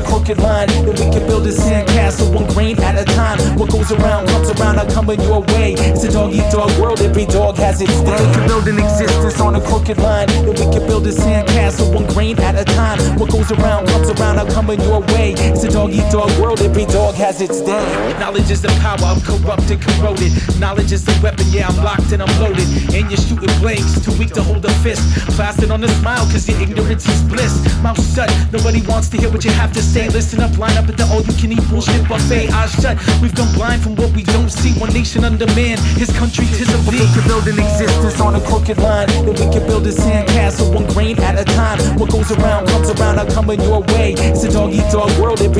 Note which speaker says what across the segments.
Speaker 1: crooked line. Then we can build a sandcastle one grain at a time. What goes around comes around, I'm coming your way. It's a dog eat dog world, every dog has its day. We can build an existence on a crooked line. Then we can build a sandcastle one grain at a time. What goes around comes around, I'm coming your way. It's a dog eat dog world, every dog has its day.
Speaker 2: Knowledge is the power, I'm corrupted, corroded. Knowledge is the weapon, yeah, I'm locked and I'm loaded. And you're shooting too weak to hold a fist. Plastered on a smile, cause your ignorance is bliss. Mouth shut, nobody wants to hear what you have to say. Listen up, line up at the all you can eat bullshit buffet. I shut, we've gone blind from what we don't see. One nation under man, his country tis of
Speaker 1: We can build an existence on a crooked line. Then we can build a sandcastle one grain at a time. What goes around comes around, I'm coming your way. It's a dog eat dog world,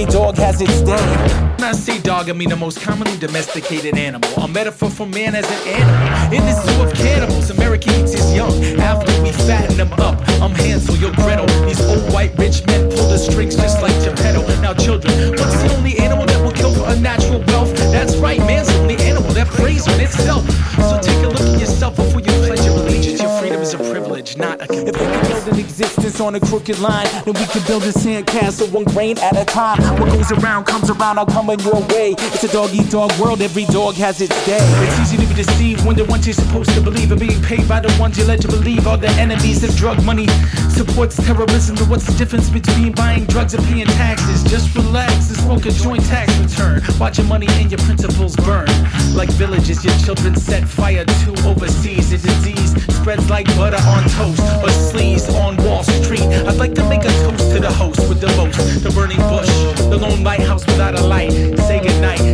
Speaker 1: dog has its day.
Speaker 2: When I say dog, I mean the most commonly domesticated animal. A metaphor for man as an animal. In this zoo of cannibals, America eats his young. After we fatten them up,
Speaker 1: existence on a crooked line, then we can build a sandcastle one grain at a time. What goes around comes around, I'll come in your way. It's a dog eat dog world, every dog has its day.
Speaker 2: It's easy to deceived when the ones you're supposed to believe are being paid by the ones you're led to believe are the enemies of drug money. Supports terrorism, but what's the difference between buying drugs and paying taxes? Just relax and smoke a joint tax return. Watch your money and your principles burn. Like villages, your children set fire to overseas. A disease spreads like butter on toast or sleaze on Wall Street. I'd like to make a toast to the host with the most. The burning bush, the lone lighthouse without a light. Say goodnight